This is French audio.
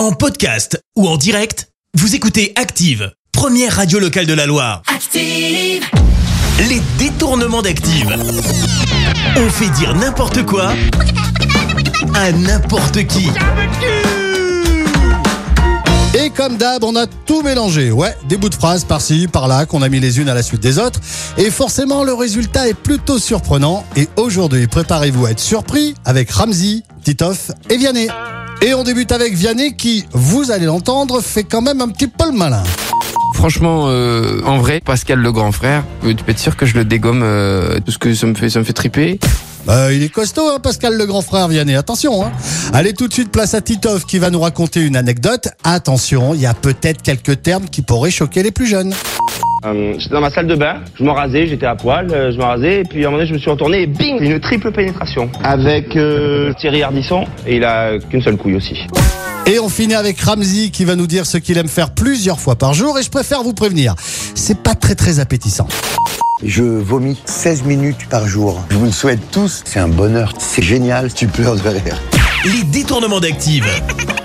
En podcast ou en direct, vous écoutez Active, première radio locale de la Loire. Active. Les détournements d'Active. On fait dire n'importe quoi à n'importe qui. Et comme d'hab, on a tout mélangé. Ouais, des bouts de phrases par-ci, par-là, qu'on a mis les unes à la suite des autres. Et forcément, le résultat est plutôt surprenant. Et aujourd'hui, préparez-vous à être surpris avec Ramsey, Titoff et Vianney. Et on débute avec Vianney qui, vous allez l'entendre, fait quand même un petit peu le malin. Franchement, euh, en vrai, Pascal le grand frère, tu peux être sûr que je le dégomme euh, tout ce que ça me fait, ça me fait triper. Euh, il est costaud, hein, Pascal le grand frère Vianney. Attention. Hein. Allez tout de suite place à Titoff qui va nous raconter une anecdote. Attention, il y a peut-être quelques termes qui pourraient choquer les plus jeunes. Euh, j'étais dans ma salle de bain, je me rasais, j'étais à poil, euh, je me rasais, et puis à un moment donné, je me suis retourné et bing, une triple pénétration avec euh, Thierry Ardisson, et il a qu'une seule couille aussi. Et on finit avec Ramsey qui va nous dire ce qu'il aime faire plusieurs fois par jour. Et je préfère vous prévenir, c'est pas très très appétissant. Je vomis 16 minutes par jour. Je vous le souhaite tous. C'est un bonheur. C'est génial. Tu pleures de rire. Les détournements d'Active.